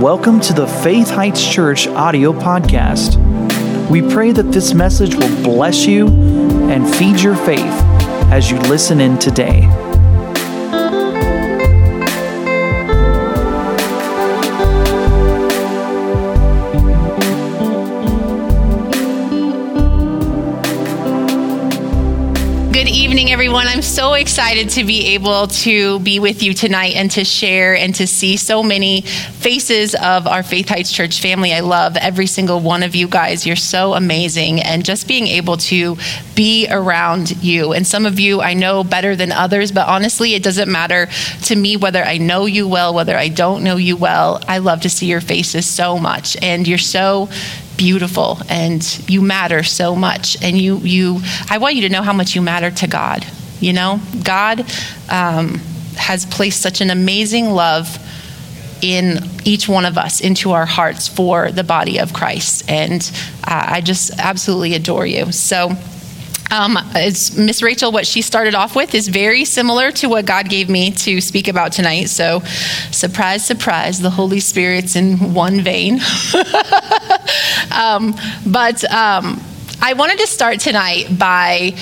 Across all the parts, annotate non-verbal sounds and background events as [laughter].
Welcome to the Faith Heights Church audio podcast. We pray that this message will bless you and feed your faith as you listen in today. I'm so excited to be able to be with you tonight and to share and to see so many faces of our Faith Heights Church family. I love every single one of you guys. You're so amazing. And just being able to be around you. And some of you I know better than others, but honestly, it doesn't matter to me whether I know you well, whether I don't know you well. I love to see your faces so much. And you're so beautiful and you matter so much and you you i want you to know how much you matter to god you know, God um, has placed such an amazing love in each one of us into our hearts for the body of Christ. And uh, I just absolutely adore you. So, um, Miss Rachel, what she started off with is very similar to what God gave me to speak about tonight. So, surprise, surprise, the Holy Spirit's in one vein. [laughs] um, but um, I wanted to start tonight by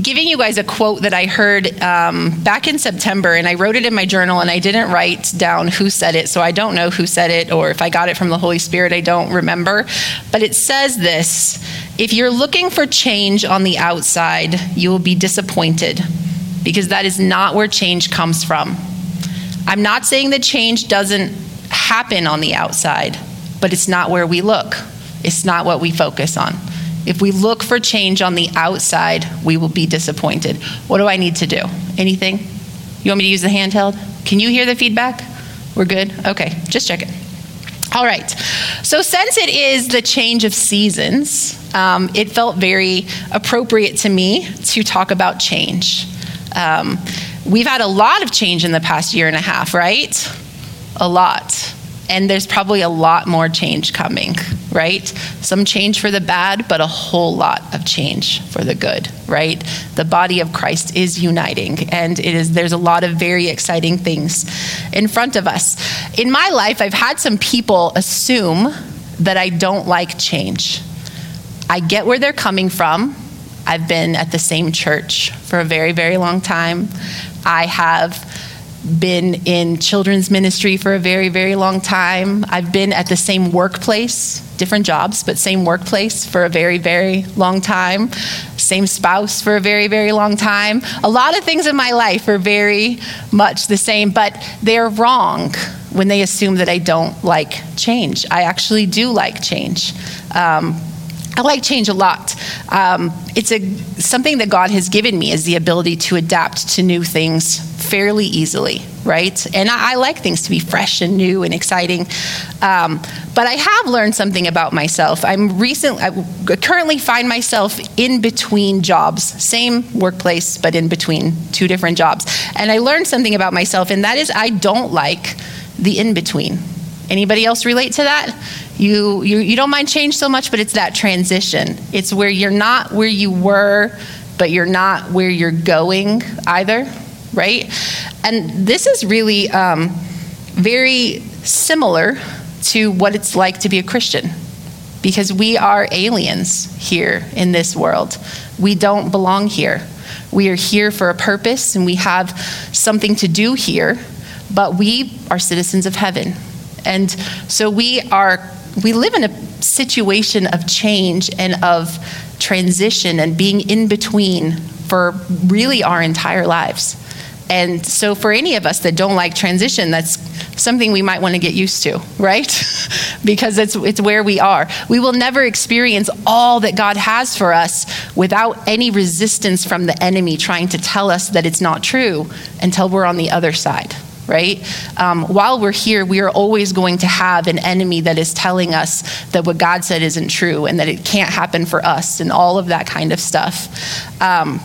giving you guys a quote that I heard um, back in September, and I wrote it in my journal, and I didn't write down who said it, so I don't know who said it, or if I got it from the Holy Spirit, I don't remember. But it says this If you're looking for change on the outside, you will be disappointed, because that is not where change comes from. I'm not saying that change doesn't happen on the outside, but it's not where we look, it's not what we focus on. If we look for change on the outside, we will be disappointed. What do I need to do? Anything? You want me to use the handheld? Can you hear the feedback? We're good? Okay, just check it. All right. So, since it is the change of seasons, um, it felt very appropriate to me to talk about change. Um, we've had a lot of change in the past year and a half, right? A lot and there's probably a lot more change coming, right? Some change for the bad, but a whole lot of change for the good, right? The body of Christ is uniting, and it is there's a lot of very exciting things in front of us. In my life, I've had some people assume that I don't like change. I get where they're coming from. I've been at the same church for a very, very long time. I have been in children's ministry for a very, very long time. I've been at the same workplace, different jobs, but same workplace for a very, very long time. Same spouse for a very, very long time. A lot of things in my life are very much the same, but they're wrong when they assume that I don't like change. I actually do like change. Um, I like change a lot. Um, it's a, something that God has given me is the ability to adapt to new things fairly easily, right? And I, I like things to be fresh and new and exciting. Um, but I have learned something about myself. I'm recent, I currently find myself in between jobs, same workplace, but in between two different jobs. And I learned something about myself, and that is I don't like the in between. Anybody else relate to that? You, you, you don't mind change so much, but it's that transition. It's where you're not where you were, but you're not where you're going either, right? And this is really um, very similar to what it's like to be a Christian because we are aliens here in this world. We don't belong here. We are here for a purpose and we have something to do here, but we are citizens of heaven. And so we are we live in a situation of change and of transition and being in between for really our entire lives. And so, for any of us that don't like transition, that's something we might want to get used to, right? [laughs] because it's, it's where we are. We will never experience all that God has for us without any resistance from the enemy trying to tell us that it's not true until we're on the other side right? Um, while we're here, we are always going to have an enemy that is telling us that what God said isn't true and that it can't happen for us and all of that kind of stuff. Um,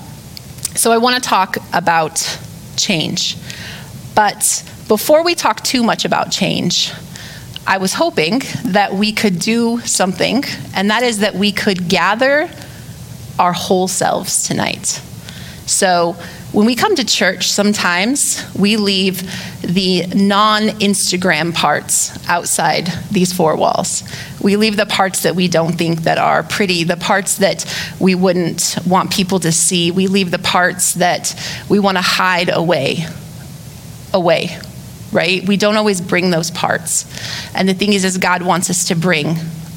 so I want to talk about change. But before we talk too much about change, I was hoping that we could do something, and that is that we could gather our whole selves tonight. So when we come to church, sometimes we leave the non Instagram parts outside these four walls. We leave the parts that we don't think that are pretty, the parts that we wouldn't want people to see. We leave the parts that we want to hide away. Away, right? We don't always bring those parts. And the thing is, is God wants us to bring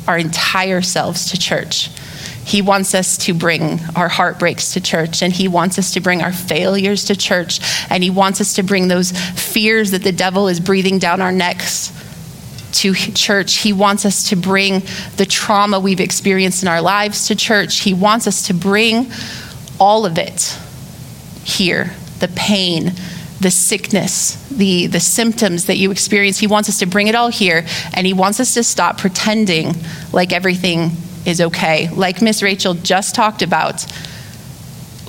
our entire selves to church. He wants us to bring our heartbreaks to church, and He wants us to bring our failures to church, and He wants us to bring those fears that the devil is breathing down our necks to church. He wants us to bring the trauma we've experienced in our lives to church. He wants us to bring all of it here the pain, the sickness, the, the symptoms that you experience. He wants us to bring it all here, and He wants us to stop pretending like everything is okay. Like Miss Rachel just talked about,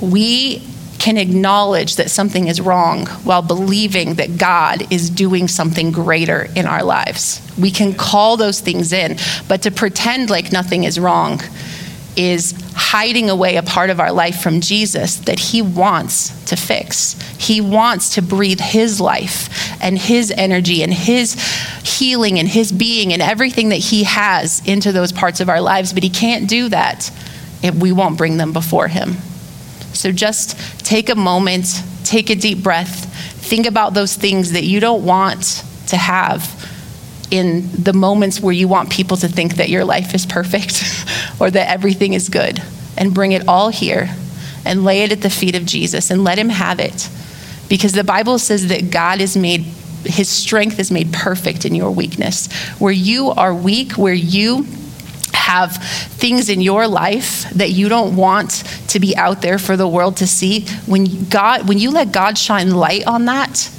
we can acknowledge that something is wrong while believing that God is doing something greater in our lives. We can call those things in, but to pretend like nothing is wrong is hiding away a part of our life from Jesus that He wants to fix. He wants to breathe His life and His energy and His healing and His being and everything that He has into those parts of our lives, but He can't do that if we won't bring them before Him. So just take a moment, take a deep breath, think about those things that you don't want to have in the moments where you want people to think that your life is perfect [laughs] or that everything is good, and bring it all here and lay it at the feet of Jesus and let Him have it. Because the Bible says that God is made, His strength is made perfect in your weakness. Where you are weak, where you have things in your life that you don't want to be out there for the world to see, when God when you let God shine light on that,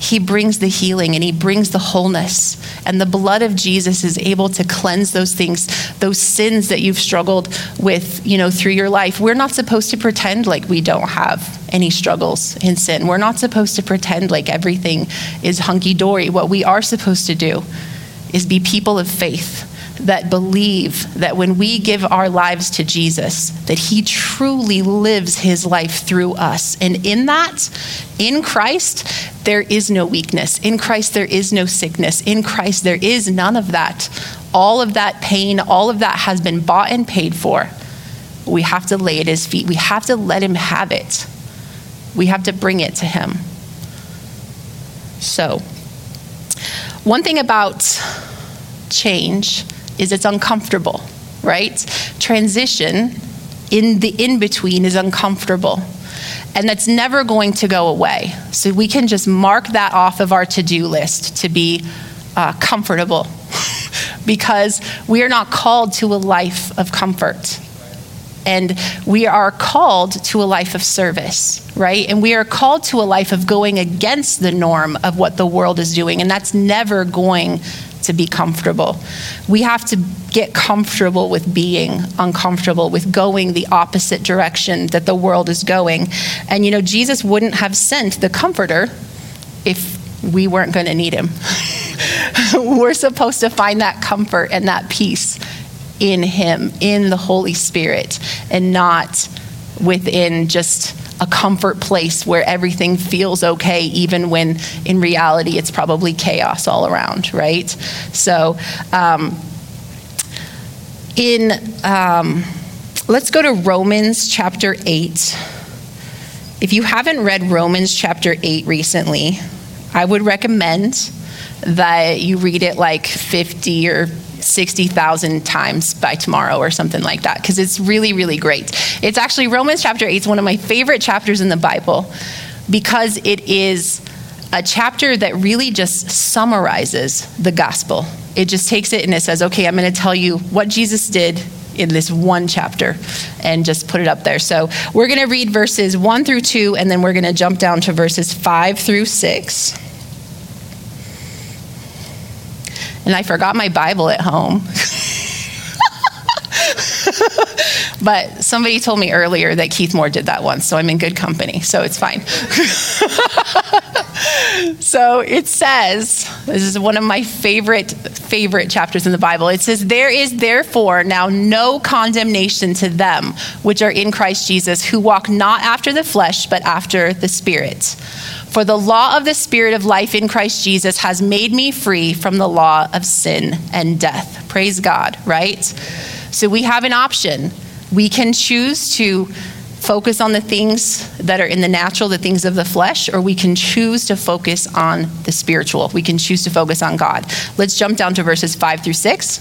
he brings the healing and he brings the wholeness. And the blood of Jesus is able to cleanse those things, those sins that you've struggled with, you know, through your life. We're not supposed to pretend like we don't have any struggles in sin. We're not supposed to pretend like everything is hunky dory. What we are supposed to do is be people of faith that believe that when we give our lives to Jesus, that he truly lives his life through us. And in that, in Christ, there is no weakness. In Christ, there is no sickness. In Christ, there is none of that. All of that pain, all of that has been bought and paid for. We have to lay at his feet. We have to let him have it. We have to bring it to him. So, one thing about change is it's uncomfortable, right? Transition in the in between is uncomfortable. And that's never going to go away. So we can just mark that off of our to do list to be uh, comfortable [laughs] because we are not called to a life of comfort. And we are called to a life of service, right? And we are called to a life of going against the norm of what the world is doing. And that's never going to be comfortable. We have to get comfortable with being uncomfortable, with going the opposite direction that the world is going. And you know, Jesus wouldn't have sent the comforter if we weren't going to need him. [laughs] We're supposed to find that comfort and that peace in him, in the Holy Spirit, and not within just a comfort place where everything feels okay, even when in reality it's probably chaos all around, right? So, um, in um, let's go to Romans chapter 8. If you haven't read Romans chapter 8 recently, I would recommend that you read it like 50 or 60,000 times by tomorrow or something like that because it's really, really great. It's actually Romans chapter 8 is one of my favorite chapters in the Bible because it is a chapter that really just summarizes the gospel. It just takes it and it says, okay, I'm going to tell you what Jesus did in this one chapter and just put it up there. So we're going to read verses 1 through 2, and then we're going to jump down to verses 5 through 6. And I forgot my Bible at home. [laughs] But somebody told me earlier that Keith Moore did that once, so I'm in good company, so it's fine. [laughs] so it says, this is one of my favorite, favorite chapters in the Bible. It says, There is therefore now no condemnation to them which are in Christ Jesus, who walk not after the flesh, but after the Spirit. For the law of the Spirit of life in Christ Jesus has made me free from the law of sin and death. Praise God, right? So we have an option. We can choose to focus on the things that are in the natural, the things of the flesh, or we can choose to focus on the spiritual. We can choose to focus on God. Let's jump down to verses 5 through 6.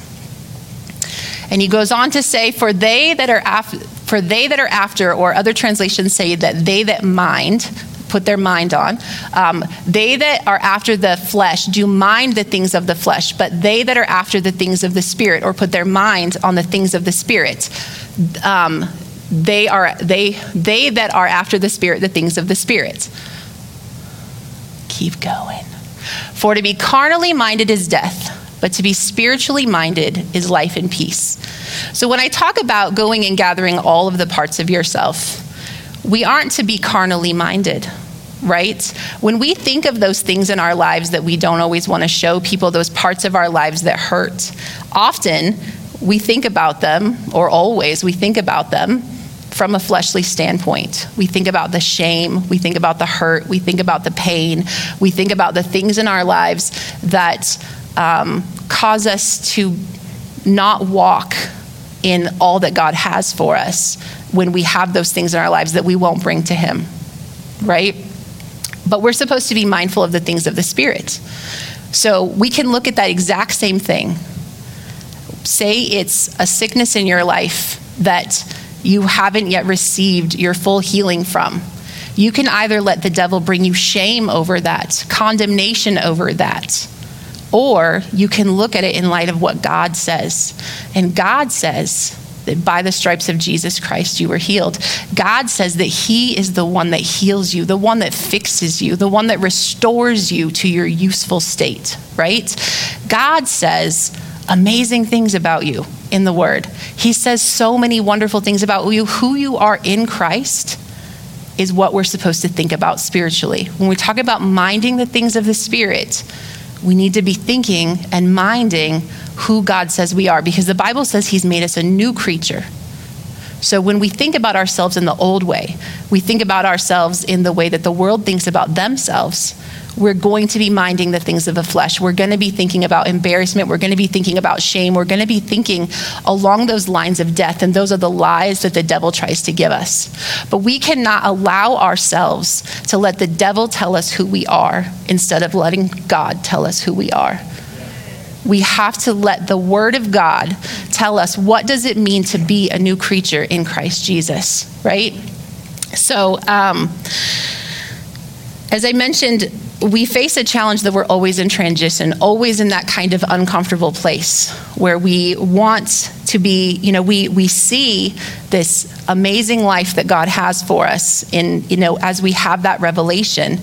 And he goes on to say, For they that are after, for they that are after, or other translations say that they that mind, put their mind on. Um, they that are after the flesh do mind the things of the flesh, but they that are after the things of the spirit, or put their mind on the things of the spirit, um, they are they they that are after the spirit the things of the spirit. Keep going. For to be carnally minded is death but to be spiritually minded is life and peace. So when i talk about going and gathering all of the parts of yourself we aren't to be carnally minded right? When we think of those things in our lives that we don't always want to show people, those parts of our lives that hurt, often we think about them, or always we think about them from a fleshly standpoint. We think about the shame, we think about the hurt, we think about the pain, we think about the things in our lives that um, cause us to not walk in all that God has for us when we have those things in our lives that we won't bring to Him, right? But we're supposed to be mindful of the things of the Spirit. So we can look at that exact same thing. Say it's a sickness in your life that you haven't yet received your full healing from. You can either let the devil bring you shame over that, condemnation over that, or you can look at it in light of what God says. And God says that by the stripes of Jesus Christ you were healed. God says that He is the one that heals you, the one that fixes you, the one that restores you to your useful state, right? God says amazing things about you in the Word. He says so many wonderful things about you. Who you are in Christ is what we're supposed to think about spiritually. When we talk about minding the things of the Spirit, we need to be thinking and minding who God says we are because the Bible says He's made us a new creature. So when we think about ourselves in the old way, we think about ourselves in the way that the world thinks about themselves we're going to be minding the things of the flesh. We're going to be thinking about embarrassment. We're going to be thinking about shame. We're going to be thinking along those lines of death. And those are the lies that the devil tries to give us. But we cannot allow ourselves to let the devil tell us who we are instead of letting God tell us who we are. We have to let the word of God tell us what does it mean to be a new creature in Christ Jesus, right? So, um, as I mentioned, we face a challenge that we're always in transition, always in that kind of uncomfortable place where we want to be, you know, we, we see this amazing life that God has for us in, you know, as we have that revelation,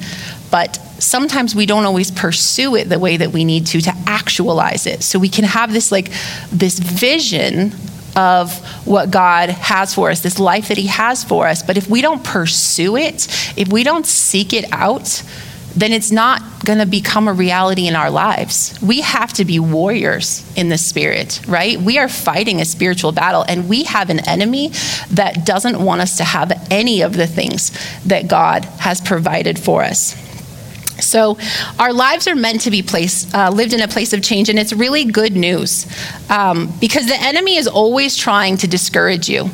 but sometimes we don't always pursue it the way that we need to to actualize it. So we can have this like this vision of what God has for us, this life that He has for us, but if we don't pursue it, if we don't seek it out, then it's not going to become a reality in our lives. We have to be warriors in the spirit, right? We are fighting a spiritual battle, and we have an enemy that doesn't want us to have any of the things that God has provided for us. So, our lives are meant to be placed, uh, lived in a place of change, and it's really good news um, because the enemy is always trying to discourage you.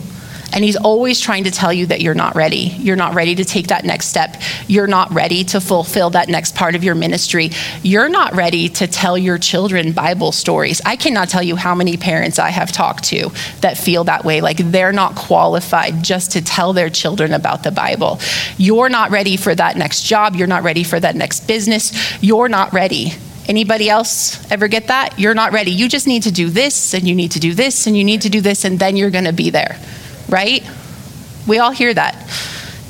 And he's always trying to tell you that you're not ready. You're not ready to take that next step. You're not ready to fulfill that next part of your ministry. You're not ready to tell your children Bible stories. I cannot tell you how many parents I have talked to that feel that way, like they're not qualified just to tell their children about the Bible. You're not ready for that next job. You're not ready for that next business. You're not ready. Anybody else ever get that? You're not ready. You just need to do this, and you need to do this, and you need to do this, and then you're going to be there right? We all hear that.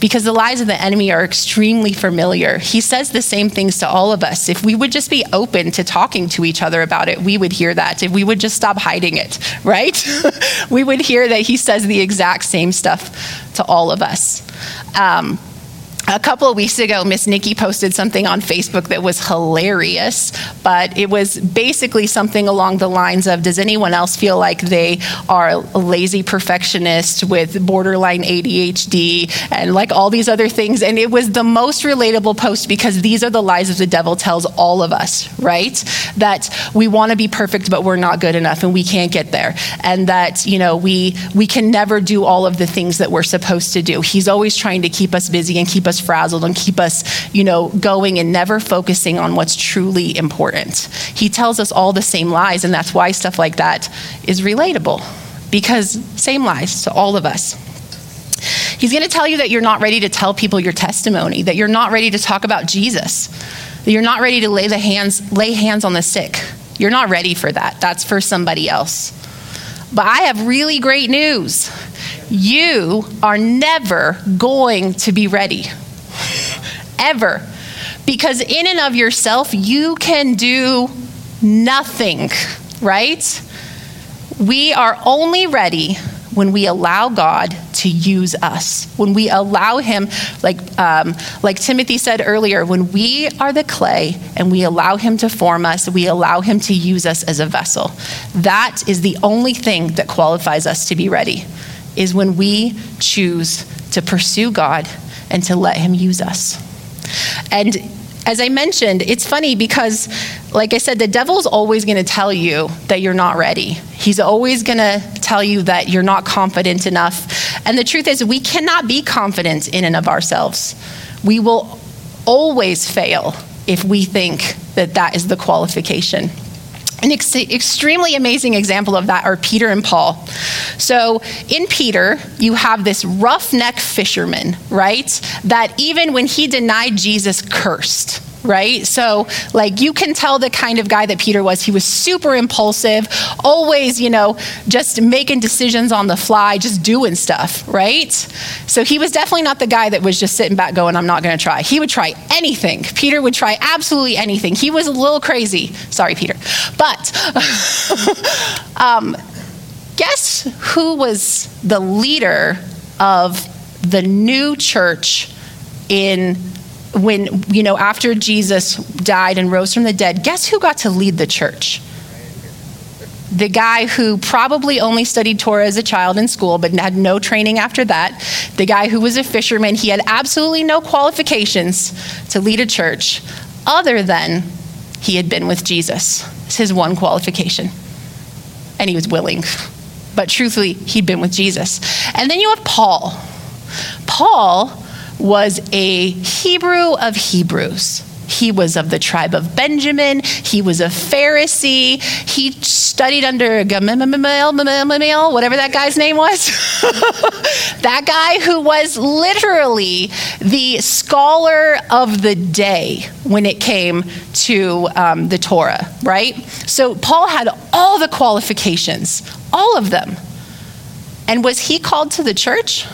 because the lies of the enemy are extremely familiar. He says the same things to all of us. If we would just be open to talking to each other about it, we would hear that. If we would just stop hiding it, [laughs] right? [laughs] we would hear that he says the exact same stuff to all of us. Um, a couple of weeks ago, Miss Nikki posted something on Facebook that was hilarious, but it was basically something along the lines of Does anyone else feel like they are a lazy perfectionist with borderline ADHD and like all these other things? And it was the most relatable post because these are the lies that the devil tells all of us, right? That we want to be perfect, but we're not good enough and we can't get there. And that, you know, we, we can never do all of the things that we're supposed to do. He's always trying to keep us busy and keep us frazzled and keep us, you know, going and never focusing on what's truly important. He tells us all the same lies, and that's why stuff like that is relatable because same lies to all of us. He's going to tell you that you're not ready to tell people your testimony, that you're not ready to talk about Jesus, that you're not ready to lay the hands lay hands on the sick. You're not ready for that. That's for somebody else. But I have really great news. You are never going to be ready ever. Because in and of yourself, you can do nothing, right? We are only ready when we allow God to use us, when we allow Him, like, um, like Timothy said earlier, when we are the clay and we allow Him to form us, we allow Him to use us as a vessel. That is the only thing that qualifies us to be ready, is when we choose to pursue God and to let Him use us. And as I mentioned, it's funny because, like I said, the devil's always going to tell you that you're not ready. He's always going to tell you that you're not confident enough. And the truth is, we cannot be confident in and of ourselves. We will always fail if we think that that is the qualification. An ex- extremely amazing example of that are Peter and Paul. So, in Peter, you have this roughneck fisherman, right? That even when he denied Jesus, cursed right? So, like, you can tell the kind of guy that Peter was. He was super impulsive, always, you know, just making decisions on the fly, just doing stuff, right? So, he was definitely not the guy that was just sitting back going, I'm not going to try. He would try anything. Peter would try absolutely anything. He was a little crazy. Sorry, Peter. But, [laughs] um, guess who was the leader of the new church in when, you know, after Jesus died and rose from the dead, guess who got to lead the church? The guy who probably only studied Torah as a child in school, but had no training after that. The guy who was a fisherman. He had absolutely no qualifications to lead a church other than he had been with Jesus. It's his one qualification. And he was willing. But truthfully, he'd been with Jesus. And then you have Paul. Paul was a Hebrew of Hebrews. He was of the tribe of Benjamin. He was a Pharisee. He studied under Gamaliel, whatever that guy's name was. [laughs] that guy who was literally the scholar of the day when it came to um, the Torah, right? So Paul had all the qualifications, all of them. And was he called to the church?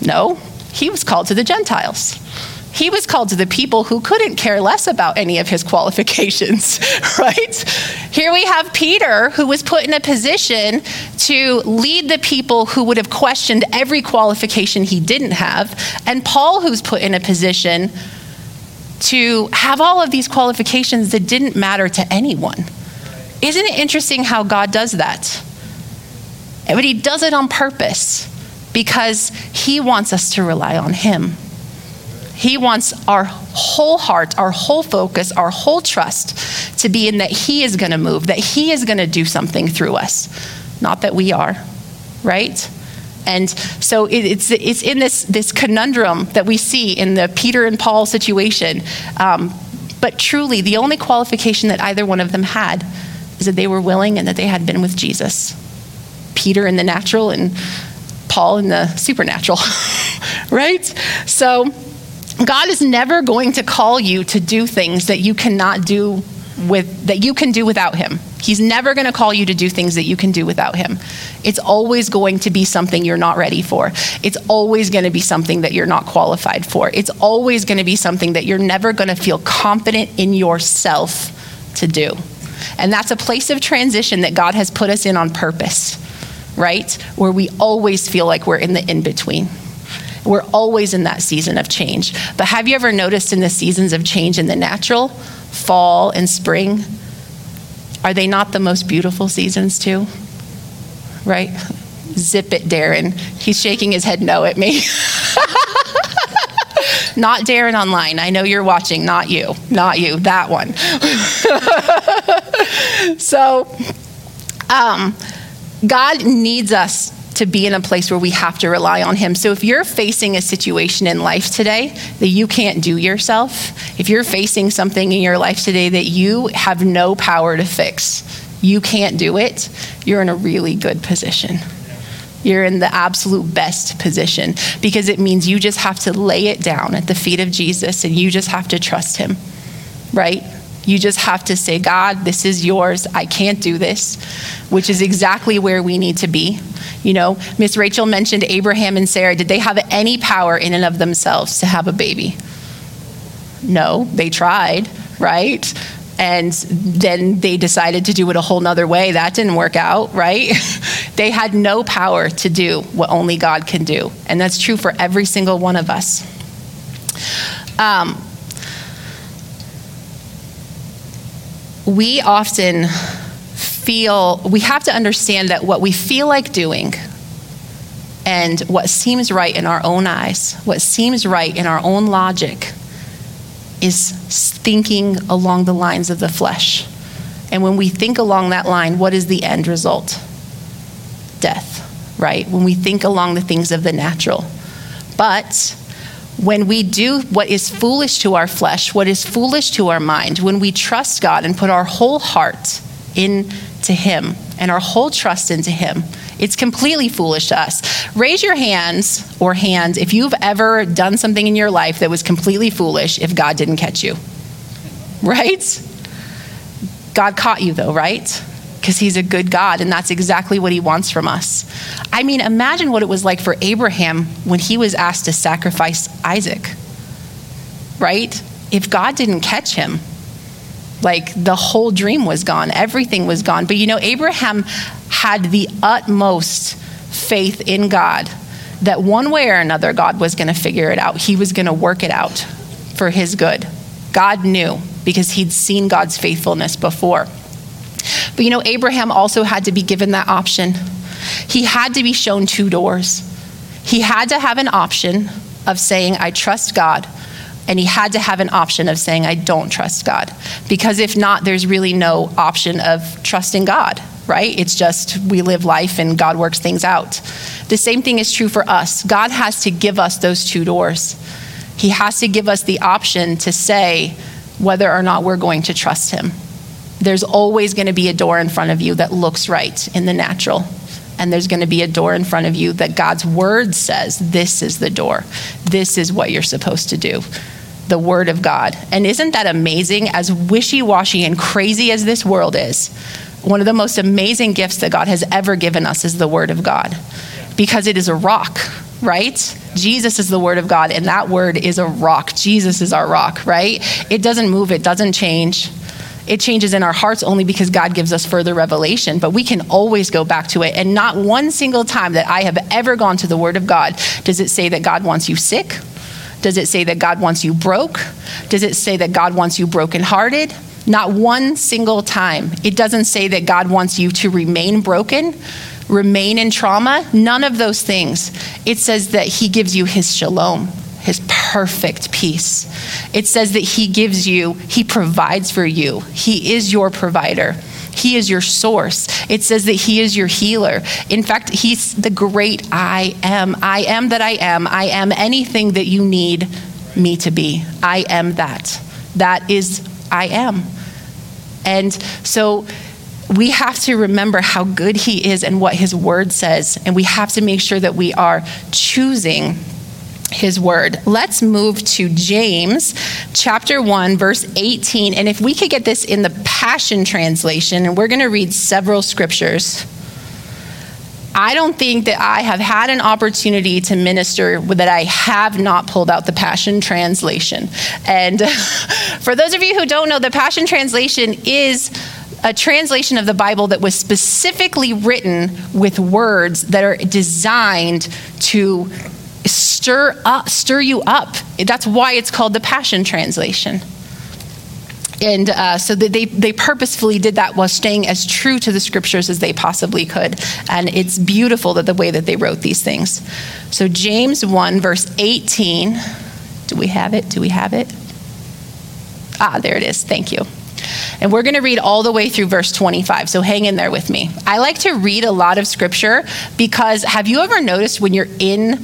No, he was called to the Gentiles. He was called to the people who couldn't care less about any of his qualifications, [laughs] right? Here we have Peter, who was put in a position to lead the people who would have questioned every qualification he didn't have, and Paul, who's put in a position to have all of these qualifications that didn't matter to anyone. Isn't it interesting how God does that? But he does it on purpose because He wants us to rely on Him. He wants our whole heart, our whole focus, our whole trust to be in that He is going to move, that He is going to do something through us, not that we are, right? And so it's, it's in this, this conundrum that we see in the Peter and Paul situation. Um, but truly, the only qualification that either one of them had is that they were willing and that they had been with Jesus. Peter in the natural and Paul in the supernatural, [laughs] right? So, God is never going to call you to do things that you cannot do with that you can do without him. He's never going to call you to do things that you can do without him. It's always going to be something you're not ready for. It's always going to be something that you're not qualified for. It's always going to be something that you're never going to feel confident in yourself to do. And that's a place of transition that God has put us in on purpose, right? Where we always feel like we're in the in between. We're always in that season of change. But have you ever noticed in the seasons of change in the natural, fall and spring, are they not the most beautiful seasons too? Right? Zip it, Darren. He's shaking his head no at me. [laughs] not Darren online. I know you're watching, not you. Not you, that one. [laughs] so, um, God needs us to be in a place where we have to rely on Him. So if you're facing a situation in life today that you can't do yourself, if you're facing something in your life today that you have no power to fix, you can't do it, you're in a really good position. You're in the absolute best position because it means you just have to lay it down at the feet of Jesus and you just have to trust Him, right? You just have to say, God, this is yours. I can't do this, which is exactly where we need to be. You know, Miss Rachel mentioned Abraham and Sarah. Did they have any power in and of themselves to have a baby? No, they tried, right? And then they decided to do it a whole nother way. That didn't work out, right? [laughs] they had no power to do what only God can do. And that's true for every single one of us. Um, we often feel, we have to understand that what we feel like doing and what seems right in our own eyes, what seems right in our own logic, is thinking along the lines of the flesh. And when we think along that line, what is the end result? Death, right? When we think along the things of the natural. But when we do what is foolish to our flesh, what is foolish to our mind, when we trust God and put our whole heart into Him and our whole trust into Him, it's completely foolish to us. Raise your hands or hands if you've ever done something in your life that was completely foolish if God didn't catch you. Right? God caught you though, right? Because he's a good God, and that's exactly what he wants from us. I mean, imagine what it was like for Abraham when he was asked to sacrifice Isaac, right? If God didn't catch him, like the whole dream was gone, everything was gone. But you know, Abraham had the utmost faith in God that one way or another, God was going to figure it out. He was going to work it out for his good. God knew because he'd seen God's faithfulness before. But you know, Abraham also had to be given that option. He had to be shown two doors. He had to have an option of saying, I trust God, and he had to have an option of saying, I don't trust God. Because if not, there's really no option of trusting God, right? It's just we live life and God works things out. The same thing is true for us. God has to give us those two doors. He has to give us the option to say whether or not we're going to trust Him there's always going to be a door in front of you that looks right in the natural. And there's going to be a door in front of you that God's word says, this is the door. This is what you're supposed to do. The word of God. And isn't that amazing? As wishy washy and crazy as this world is, one of the most amazing gifts that God has ever given us is the word of God because it is a rock, right? Jesus is the word of God, and that word is a rock. Jesus is our rock, right? It doesn't move, it doesn't change it changes in our hearts only because God gives us further revelation. But we can always go back to it. And not one single time that I have ever gone to the Word of God does it say that God wants you sick. Does it say that God wants you broke? Does it say that God wants you brokenhearted? Not one single time. It doesn't say that God wants you to remain broken, remain in trauma. None of those things. It says that He gives you His shalom his perfect peace. It says that he gives you, he provides for you. He is your provider. He is your source. It says that He is your healer. In fact, He's the great I am. I am that I am. I am anything that you need me to be. I am that. That is I am. And so we have to remember how good He is and what His word says. And we have to make sure that we are choosing his word. Let's move to James chapter 1 verse 18 and if we could get this in the Passion translation and we're going to read several scriptures. I don't think that I have had an opportunity to minister that I have not pulled out the Passion Translation. And [laughs] for those of you who don't know, the Passion Translation is a translation of the Bible that was specifically written with words that are designed to stir up, stir you up. That's why it's called the Passion Translation. And uh, so they, they purposefully did that while staying as true to the scriptures as they possibly could. And it's beautiful that the way that they wrote these things. So, James 1, verse 18. Do we have it? Do we have it? Ah, there it is. Thank you. And we're going to read all the way through verse 25. So hang in there with me. I like to read a lot of scripture because have you ever noticed when you're in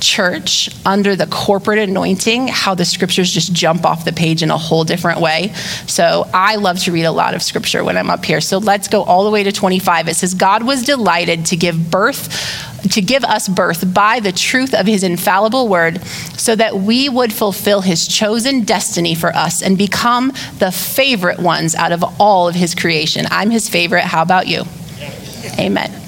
church under the corporate anointing, how the scriptures just jump off the page in a whole different way. So I love to read a lot of scripture when I'm up here. So let's go all the way to 25. It says, God was delighted to give birth to give us birth by the truth of his infallible word, so that we would fulfill his chosen destiny for us and become the favorite ones out of all of his creation. I'm his favorite. How about you? Amen.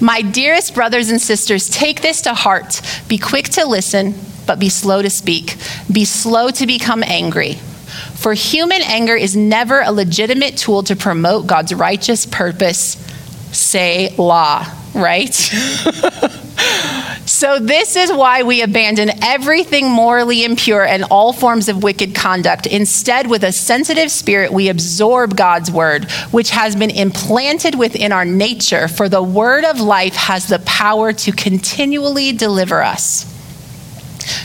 My dearest brothers and sisters, take this to heart. Be quick to listen, but be slow to speak. Be slow to become angry. For human anger is never a legitimate tool to promote God's righteous purpose. Say law, right? [laughs] So, this is why we abandon everything morally impure and all forms of wicked conduct. Instead, with a sensitive spirit, we absorb God's word, which has been implanted within our nature, for the word of life has the power to continually deliver us.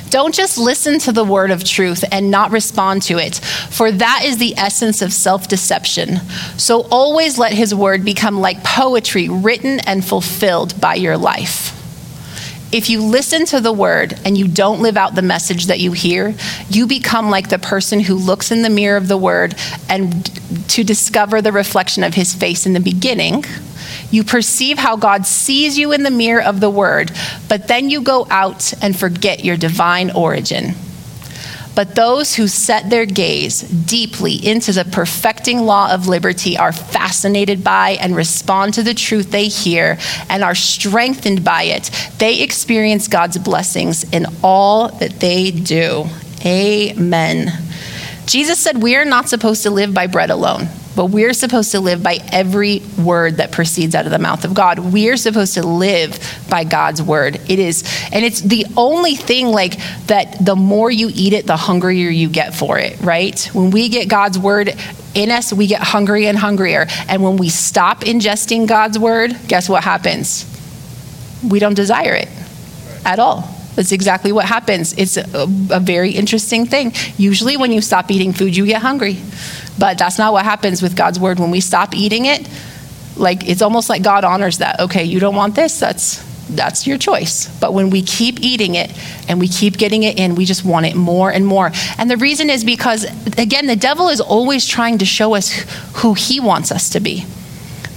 Don't just listen to the word of truth and not respond to it, for that is the essence of self deception. So always let his word become like poetry written and fulfilled by your life if you listen to the word and you don't live out the message that you hear, you become like the person who looks in the mirror of the word and to discover the reflection of his face in the beginning. You perceive how God sees you in the mirror of the word, but then you go out and forget your divine origin. But those who set their gaze deeply into the perfecting law of liberty are fascinated by and respond to the truth they hear and are strengthened by it. They experience God's blessings in all that they do. Amen. Jesus said we are not supposed to live by bread alone but we're supposed to live by every word that proceeds out of the mouth of God. We're supposed to live by God's word. It is, and it's the only thing like that the more you eat it, the hungrier you get for it, right? When we get God's word in us, we get hungry and hungrier. And when we stop ingesting God's word, guess what happens? We don't desire it at all. That's exactly what happens. It's a, a, very interesting thing. Usually, when you stop eating food, you get hungry. But that's not what happens with God's word. When we stop eating it, like it's almost like God honors that. Okay, you don't want this, that's that's your choice. But when we keep eating it and we keep getting it in, we just want it more and more. And the reason is because again, the devil is always trying to show us who he wants us to be.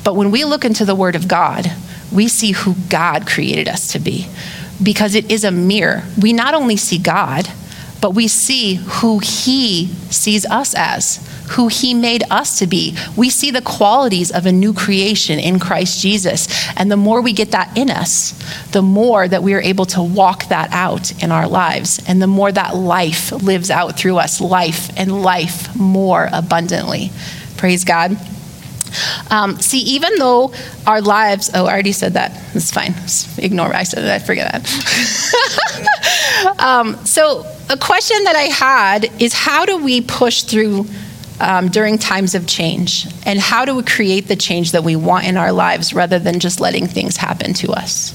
But when we look into the word of God, we see who God created us to be because it is a mirror. We not only see God, but we see who he sees us as who he made us to be. We see the qualities of a new creation in Christ Jesus. And the more we get that in us, the more that we are able to walk that out in our lives. And the more that life lives out through us, life and life more abundantly. Praise God. Um, see, even though our lives, oh, I already said that. It's fine. Just ignore I said it. I forget that. [laughs] um, so, a question that I had is how do we push through um, during times of change? And how do we create the change that we want in our lives rather than just letting things happen to us?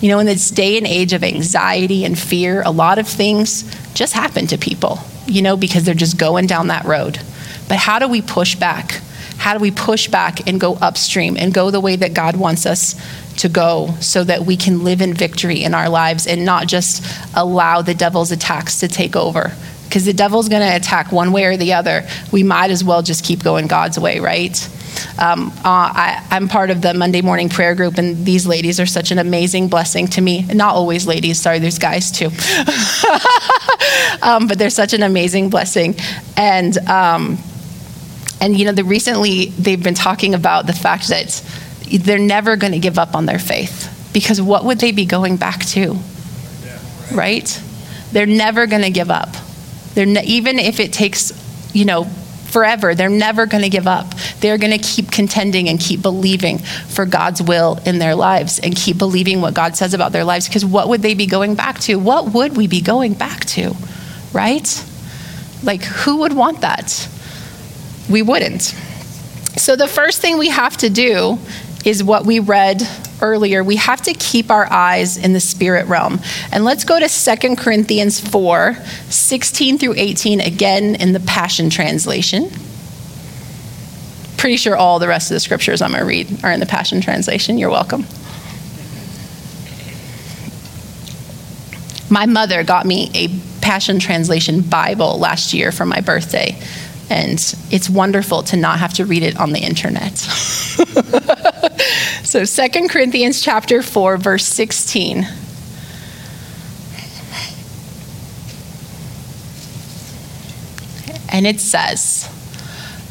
You know, in this day and age of anxiety and fear, a lot of things just happen to people, you know, because they're just going down that road. But how do we push back? How do we push back and go upstream and go the way that God wants us to go so that we can live in victory in our lives and not just allow the devil's attacks to take over? because the devil's going to attack one way or the other. We might as well just keep going God's way, right? Um, uh, I, I'm part of the Monday morning prayer group, and these ladies are such an amazing blessing to me. Not always ladies, sorry, there's guys too. [laughs] um, but they're such an amazing blessing. And, um, and you know, the, recently they've been talking about the fact that they're never going to give up on their faith because what would they be going back to? Right? They're never going to give up. They're ne- even if it takes, you know, forever, they're never going to give up. They're going to keep contending and keep believing for God's will in their lives and keep believing what God says about their lives because what would they be going back to? What would we be going back to? Right? Like, who would want that? We wouldn't. So, the first thing we have to do is what we read earlier. We have to keep our eyes in the spirit realm. And let's go to 2 Corinthians 4 16 through 18, again in the Passion Translation. Pretty sure all the rest of the scriptures I'm going to read are in the Passion Translation. You're welcome. My mother got me a Passion Translation Bible last year for my birthday. And it's wonderful to not have to read it on the internet. [laughs] so 2 Corinthians chapter 4 verse 16. And it says,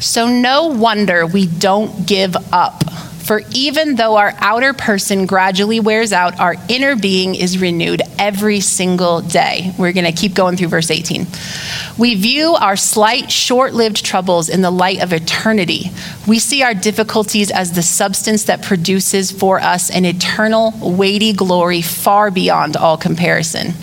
"So no wonder we don't give up." For even though our outer person gradually wears out, our inner being is renewed every single day. We're going to keep going through verse 18. We view our slight, short lived troubles in the light of eternity. We see our difficulties as the substance that produces for us an eternal, weighty glory far beyond all comparison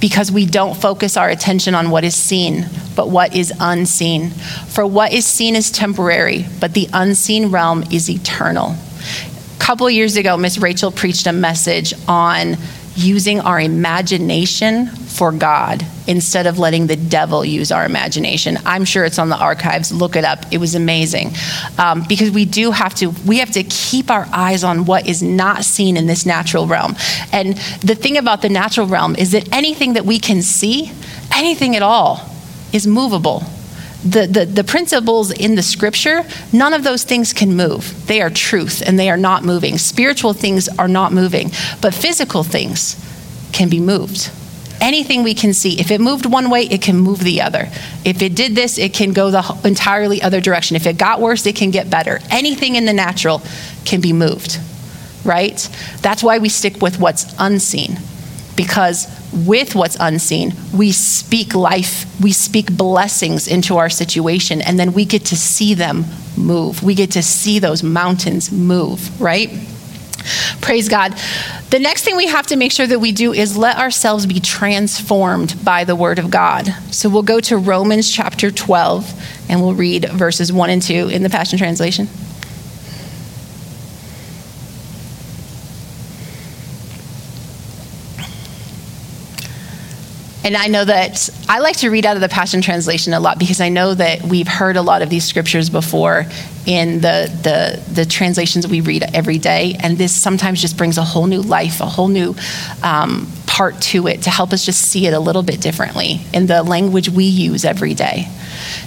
because we don't focus our attention on what is seen, but what is unseen. For what is seen is temporary, but the unseen realm is eternal. A couple years ago, Miss Rachel preached a message on using our imagination for God instead of letting the devil use our imagination. I'm sure it's on the archives. Look it up. It was amazing. Um, because we do have to, we have to keep our eyes on what is not seen in this natural realm. And the thing about the natural realm is that anything that we can see, anything at all, is movable. The, the, the principles in the scripture, none of those things can move. They are truth and they are not moving. Spiritual things are not moving, but physical things can be moved anything we can see. If it moved one way, it can move the other. If it did this, it can go the entirely other direction. If it got worse, it can get better. Anything in the natural can be moved, right? That's why we stick with what's unseen. Because with what's unseen, we speak life, we speak blessings into our situation, and then we get to see them move. We get to see those mountains move, right? Praise God. The next thing we have to make sure that we do is let ourselves be transformed by the Word of God. So we'll go to Romans chapter 12 and we'll read verses 1 and 2 in the Passion Translation. And I know that I like to read out of the Passion Translation a lot because I know that we've heard a lot of these scriptures before in the, the, the translations we read every day. And this sometimes just brings a whole new life, a whole new um, part to it to help us just see it a little bit differently in the language we use every day.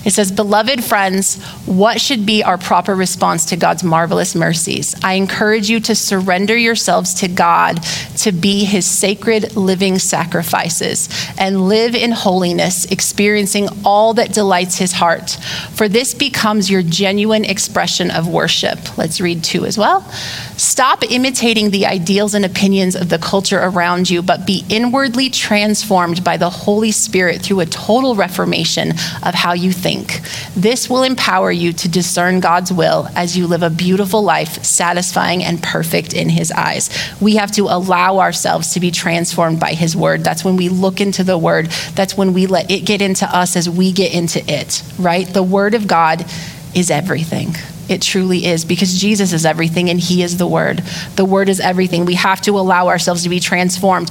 It says, Beloved friends, what should be our proper response to God's marvelous mercies? I encourage you to surrender yourselves to God to be his sacred living sacrifices and live in holiness, experiencing all that delights his heart. For this becomes your genuine expression of worship. Let's read two as well. Stop imitating the ideals and opinions of the culture around you, but be inwardly transformed by the Holy Spirit through a total reformation of how you think. This will empower you to discern God's will as you live a beautiful life, satisfying and perfect in His eyes. We have to allow ourselves to be transformed by His word. That's when we look into the word, that's when we let it get into us as we get into it, right? The word of God is everything. It truly is because Jesus is everything and He is the Word. The Word is everything. We have to allow ourselves to be transformed.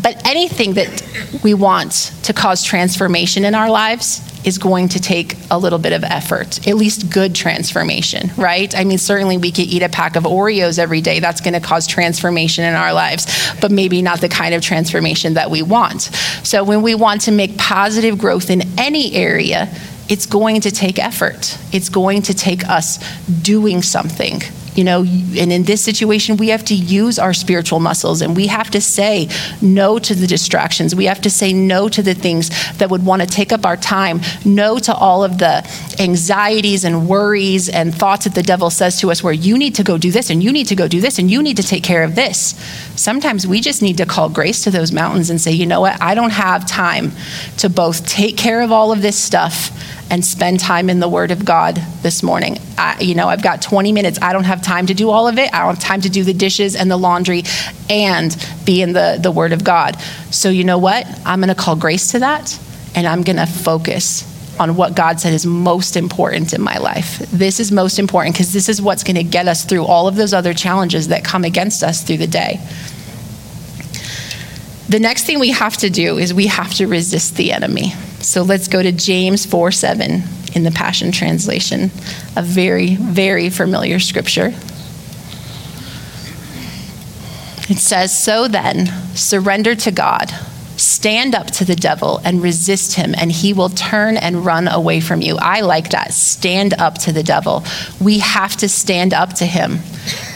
But anything that we want to cause transformation in our lives is going to take a little bit of effort, at least good transformation, right? I mean, certainly we could eat a pack of Oreos every day. That's going to cause transformation in our lives, but maybe not the kind of transformation that we want. So when we want to make positive growth in any area, it's going to take effort. It's going to take us doing something. You know and in this situation we have to use our spiritual muscles and we have to say no to the distractions. We have to say no to the things that would want to take up our time no to all of the anxieties and worries and thoughts that the devil says to us where you need to go do this and you need to go do this and you need to take care of this. Sometimes we just need to call grace to those mountains and say you know what? I don't have time to both take care of all of this stuff and spend time in the Word of God this morning. I, you know, I've got 20 minutes. I don't have time to do all of it. I don't have time to do the dishes and the laundry and be in the, the Word of God. So, you know what? I'm going to call grace to that and I'm going to focus on what God said is most important in my life. This is most important because this is what's going to get us through all of those other challenges that come against us through the day. The next thing we have to do is we have to resist the enemy. So let's go to James 4 7 in the Passion Translation, a very, very familiar scripture. It says, So then, surrender to God Stand up to the devil and resist him, and he will turn and run away from you. I like that. Stand up to the devil. We have to stand up to him.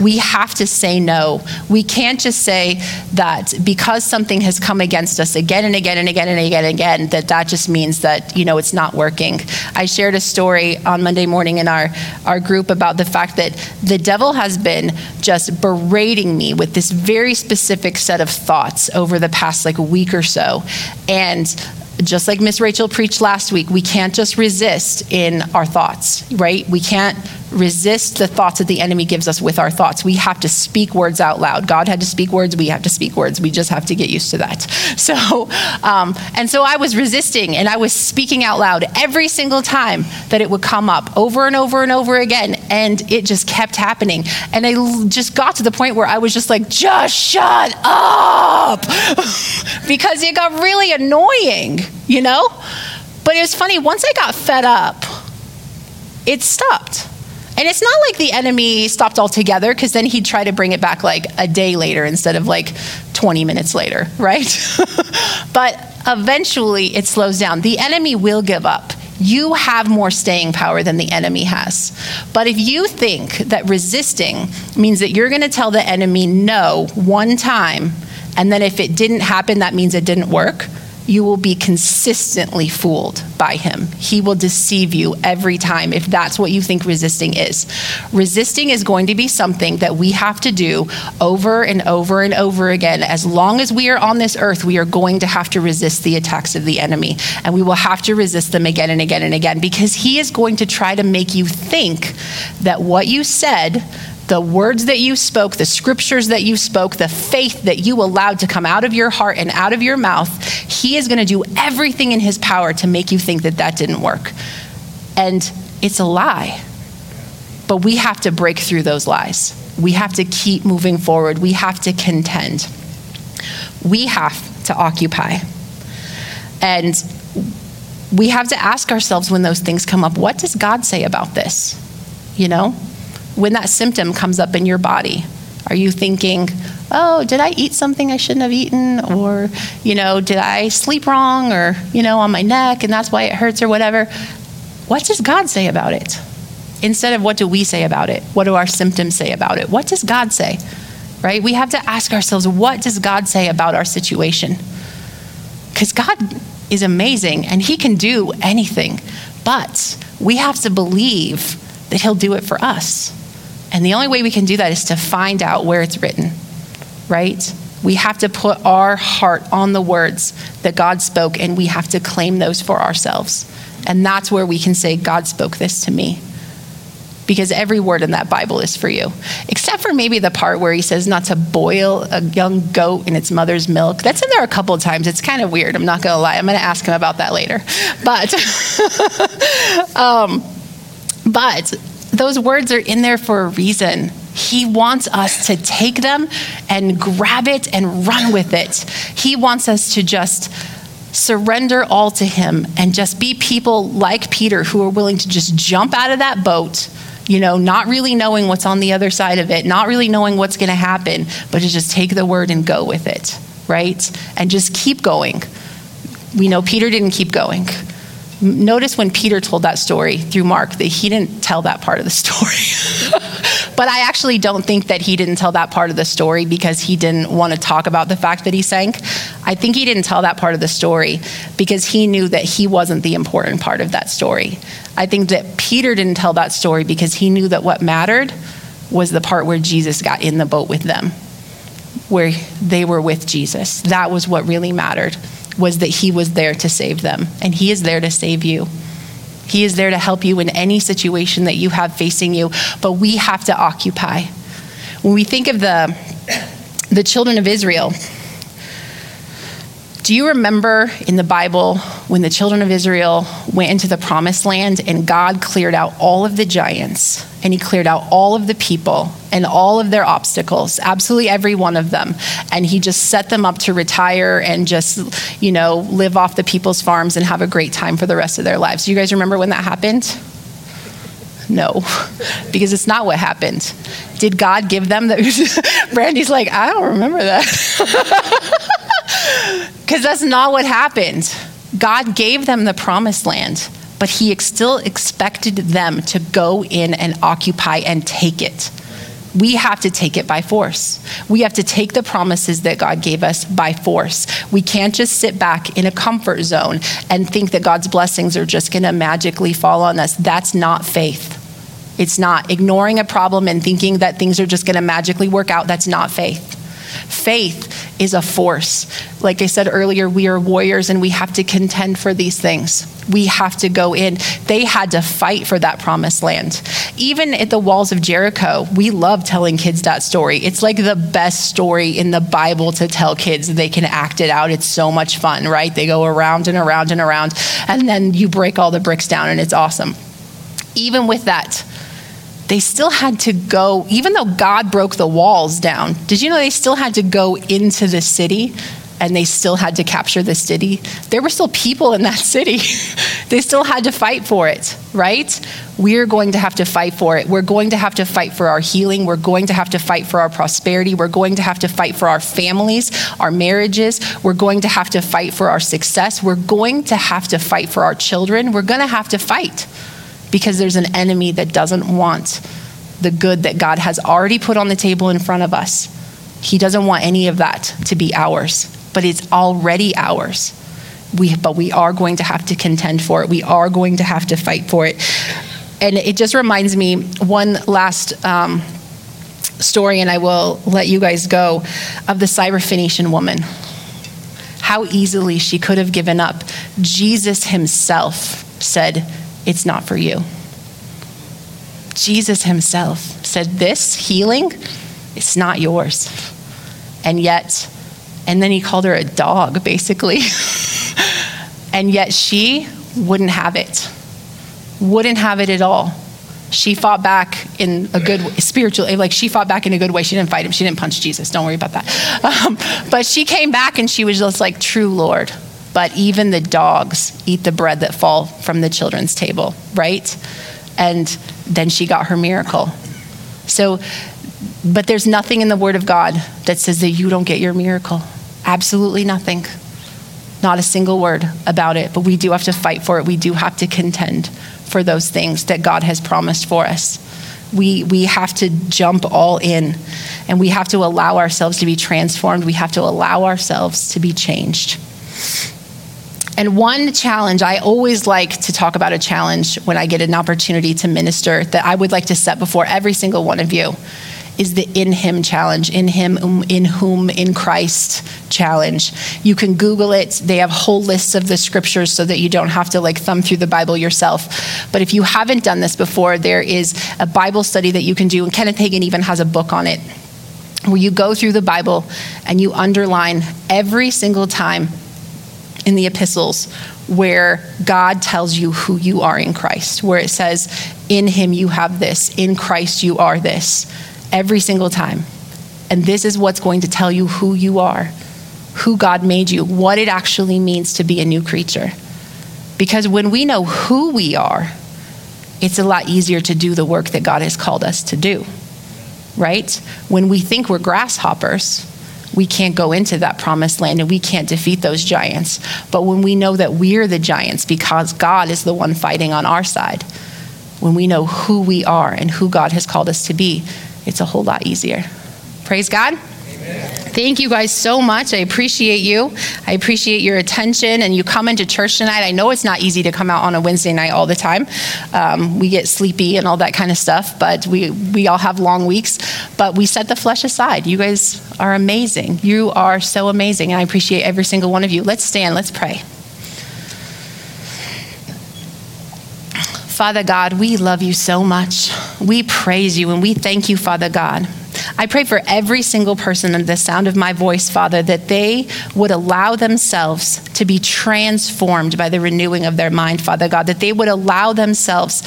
We have to say no. We can't just say that because something has come against us again and again and again and again and again, that that just means that, you know, it's not working. I shared a story on Monday morning in our, our group about the fact that the devil has been just berating me with this very specific set of thoughts over the past like week or so. And just like Miss Rachel preached last week, we can't just resist in our thoughts, right? We can't resist the thoughts that the enemy gives us with our thoughts. We have to speak words out loud. God had to speak words, we have to speak words. We just have to get used to that. [laughs] So, um, and so I was resisting and I was speaking out loud every single time that it would come up over and over and over again. And it just kept happening. And I just got to the point where I was just like, just shut up [laughs] because it got really annoying, you know? But it was funny, once I got fed up, it stopped. And it's not like the enemy stopped altogether because then he'd try to bring it back like a day later instead of like 20 minutes later, [laughs] right? but eventually it slows down. The enemy will give up. You have more staying power than the enemy has. But if you think that resisting means that you're going to tell the enemy no one time, and then if it didn't happen, that means it didn't work, you will be consistently fooled by him. He will deceive you every time if that's what you think resisting is. Resisting is going to be something that we have to do over and over and over again. As long as we are on this earth, we are going to have to resist the attacks of the enemy. And we will have to resist them again and again and again because he is going to try to make you think that what you said the words that you spoke, the scriptures that you spoke, the faith that you allowed to come out of your heart and out of your mouth, He is going to do everything in His power to make you think that that didn't work. And it's a lie. But we have to break through those lies. We have to keep moving forward. We have to contend. We have to occupy. And we have to ask ourselves when those things come up what does God say about this? You know? When that symptom comes up in your body? Are you thinking, oh, did I eat something I shouldn't have eaten? Or, you know, did I sleep wrong or, you know, on my neck and that's why it hurts or whatever? What does God say about it? Instead of what do we say about it? What do our symptoms say about it? What does God say? Right? We have to ask ourselves, what does God say about our situation? Because God is amazing and He can do anything. But we have to believe that He'll do it for us. And the only way we can do that is to find out where it's written, right? We have to put our heart on the words that God spoke and we have to claim those for ourselves. And that's where we can say, God spoke this to me. Because every word in that Bible is for you, except for maybe the part where he says not to boil a young goat in its mother's milk. That's in there a couple of times. It's kind of weird. I'm not going to lie. I'm going to ask him about that later. But, [laughs] um, but those words are in there for a reason. He wants us to take them and grab it and run with it. He wants us to just surrender all to Him and just be people like Peter who are willing to just jump out of that boat, you know, not really knowing what's on the other side of it, not really knowing what's going to happen, but to just take the word and go with it, right? And just keep going. We know Peter didn't keep going Notice when Peter told that story through Mark that he didn't tell that part of the [laughs] story. but I actually don't think that he didn't tell that part of the story because he didn't want to talk about the fact that he sank. I think he didn't tell that part of the story because he knew that he wasn't the important part of that story. I think that Peter didn't tell that story because he knew that what mattered was the part where Jesus got in the boat with them, where they were with Jesus. That was what really mattered was that he was there to save them, and he is there to save you. He is there to help you in any situation that you have facing you, but we have to occupy. When we think of the, the children of Israel, do you remember in the Bible when the children of Israel went into the promised land and God cleared out all of the giants and he cleared out all of the people and all of their obstacles, absolutely every one of them, and he just set them up to retire and just, you know, live off the people's farms and have a great time for the rest of their lives. Do you guys remember when that happened? No, [laughs] because it's not what happened. Did God give them that? [laughs] Brandy's like, I don't remember that. [laughs] Because that's not what happened. God gave them the promised land, but He still expected them to go in and occupy and take it. We have to take it by force. We have to take the promises that God gave us by force. We can't just sit back in a comfort zone and think that God's blessings are just going to magically fall on us. That's not faith. It's not. Ignoring a problem and thinking that things are just going to magically work out, that's not faith. Faith is a force. Like I said earlier, we are warriors and we have to contend for these things. We have to go in. They had to fight for that promised land. Even at the walls of Jericho, we love telling kids that story. It's like the best story in the Bible to tell kids. They can act it out. It's so much fun, right? They go around and around and around, and then you break all the bricks down, and it's awesome. Even with that, they still had to go, even though God broke the walls down, did you know they still had to go into the city and they still had to capture the city? There were still people in that [laughs] city. they still had to fight for it, right? We're going to have to fight for it. We're going to have to fight for our healing. We're going to have to fight for our prosperity. We're going to have to fight for our families, our marriages. We're going to have to fight for our success. We're going to have to fight for our children. We're going to have to fight because there's an enemy that doesn't want the good that God has already put on the table in front of us. He doesn't want any of that to be ours, but it's already ours. We, but we are going to have to contend for it. We are going to have to fight for it. And it just reminds me one last um, story, and I will let you guys go, of the Syrophoenician woman. How easily she could have given up. Jesus himself said, it's not for you. Jesus himself said, This healing, it's not yours. And yet, and then he called her a dog, basically. [laughs] and yet she wouldn't have it, wouldn't have it at all. She fought back in a good spiritual, like she fought back in a good way. She didn't fight him. She didn't punch Jesus. Don't worry about that. [laughs] Um, but she came back and she was just like, true Lord, but even the dogs eat the bread that fall from the children's table, right? And then she got her miracle. So, but there's nothing in the Word of God that says that you don't get your miracle. Absolutely nothing. Not a single word about it, but we do have to fight for it. We do have to contend for those things that God has promised for us. We, we have to jump all in and we have to allow ourselves to be transformed. We have to allow ourselves to be changed. And one challenge, I always like to talk about a challenge when I get an opportunity to minister that I would like to set before every single one of you is the in him challenge, in him, in whom, in Christ challenge. You can Google it. They have whole lists of the scriptures so that you don't have to like thumb through the Bible yourself. But if you haven't done this before, there is a Bible study that you can do, and Kenneth Hagin even has a book on it where you go through the Bible and you underline every single time in the epistles where God tells you who you are in Christ, where it says, In him you have this, in Christ you are this, every single time. And this is what's going to tell you who you are, who God made you, what it actually means to be a new creature. Because when we know who we are, it's a lot easier to do the work that God has called us to do, right? When we think we're grasshoppers, we can't go into that promised land and we can't defeat those giants. But when we know that we're the giants because God is the one fighting on our side, when we know who we are and who God has called us to be, it's a whole lot easier. Praise God. Thank you guys so much. I appreciate you. I appreciate your attention and you coming to church tonight. I know it's not easy to come out on a Wednesday night all the time. Um, we get sleepy and all that kind of stuff, but we, we all have long weeks. But we set the flesh aside. You guys are amazing. You are so amazing. And I appreciate every single one of you. Let's stand. Let's pray. Father God, we love you so much. We praise you and we thank you, Father God. I pray for every single person under the sound of my voice, Father, that they would allow themselves to be transformed by the renewing of their mind, Father God, that they would allow themselves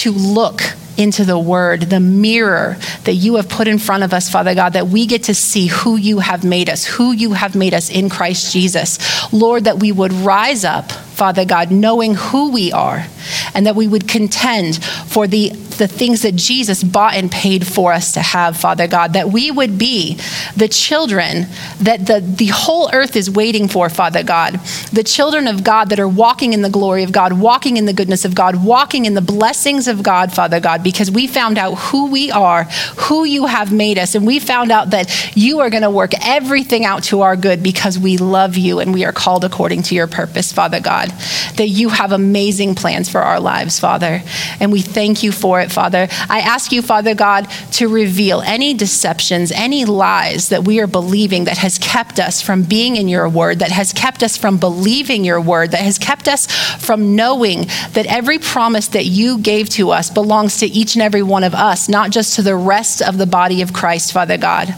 to look into the word, the mirror that you have put in front of us, Father God, that we get to see who you have made us, who you have made us in Christ Jesus. Lord, that we would rise up, Father God, knowing who we are, and that we would contend for the the things that Jesus bought and paid for us to have, Father God, that we would be the children that the, the whole earth is waiting for, Father God, the children of God that are walking in the glory of God, walking in the goodness of God, walking in the blessings of God, Father God, because we found out who we are, who you have made us, and we found out that you are going to work everything out to our good because we love you and we are called according to your purpose, Father God, that you have amazing plans for our lives, Father, and we thank you for it, Father. I ask you, Father God, to reveal any deceptions, any lies that we are believing that has kept us from being in your word, that has kept us from believing your word, that has kept us from knowing that every promise that you gave to us belongs to each and every one of us, not just to the rest of the body of Christ, Father God.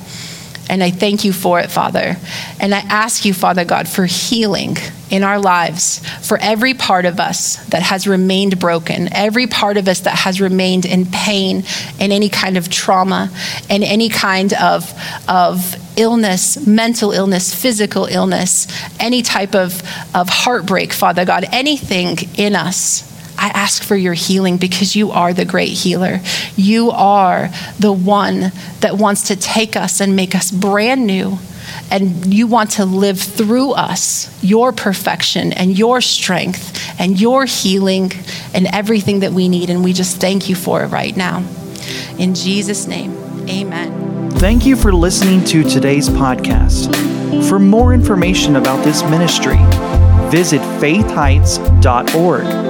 And I thank you for it, Father. And I ask you, Father God, for healing in our lives, for every part of us that has remained broken, every part of us that has remained in pain and any kind of trauma and any kind of, of illness, mental illness, physical illness, any type of, of heartbreak, Father God, anything in us I ask for your healing because you are the great healer. You are the one that wants to take us and make us brand new. And you want to live through us your perfection and your strength and your healing and everything that we need. And we just thank you for it right now. In Jesus' name, amen. Thank you for listening to today's podcast. For more information about this ministry, visit faithheights.org.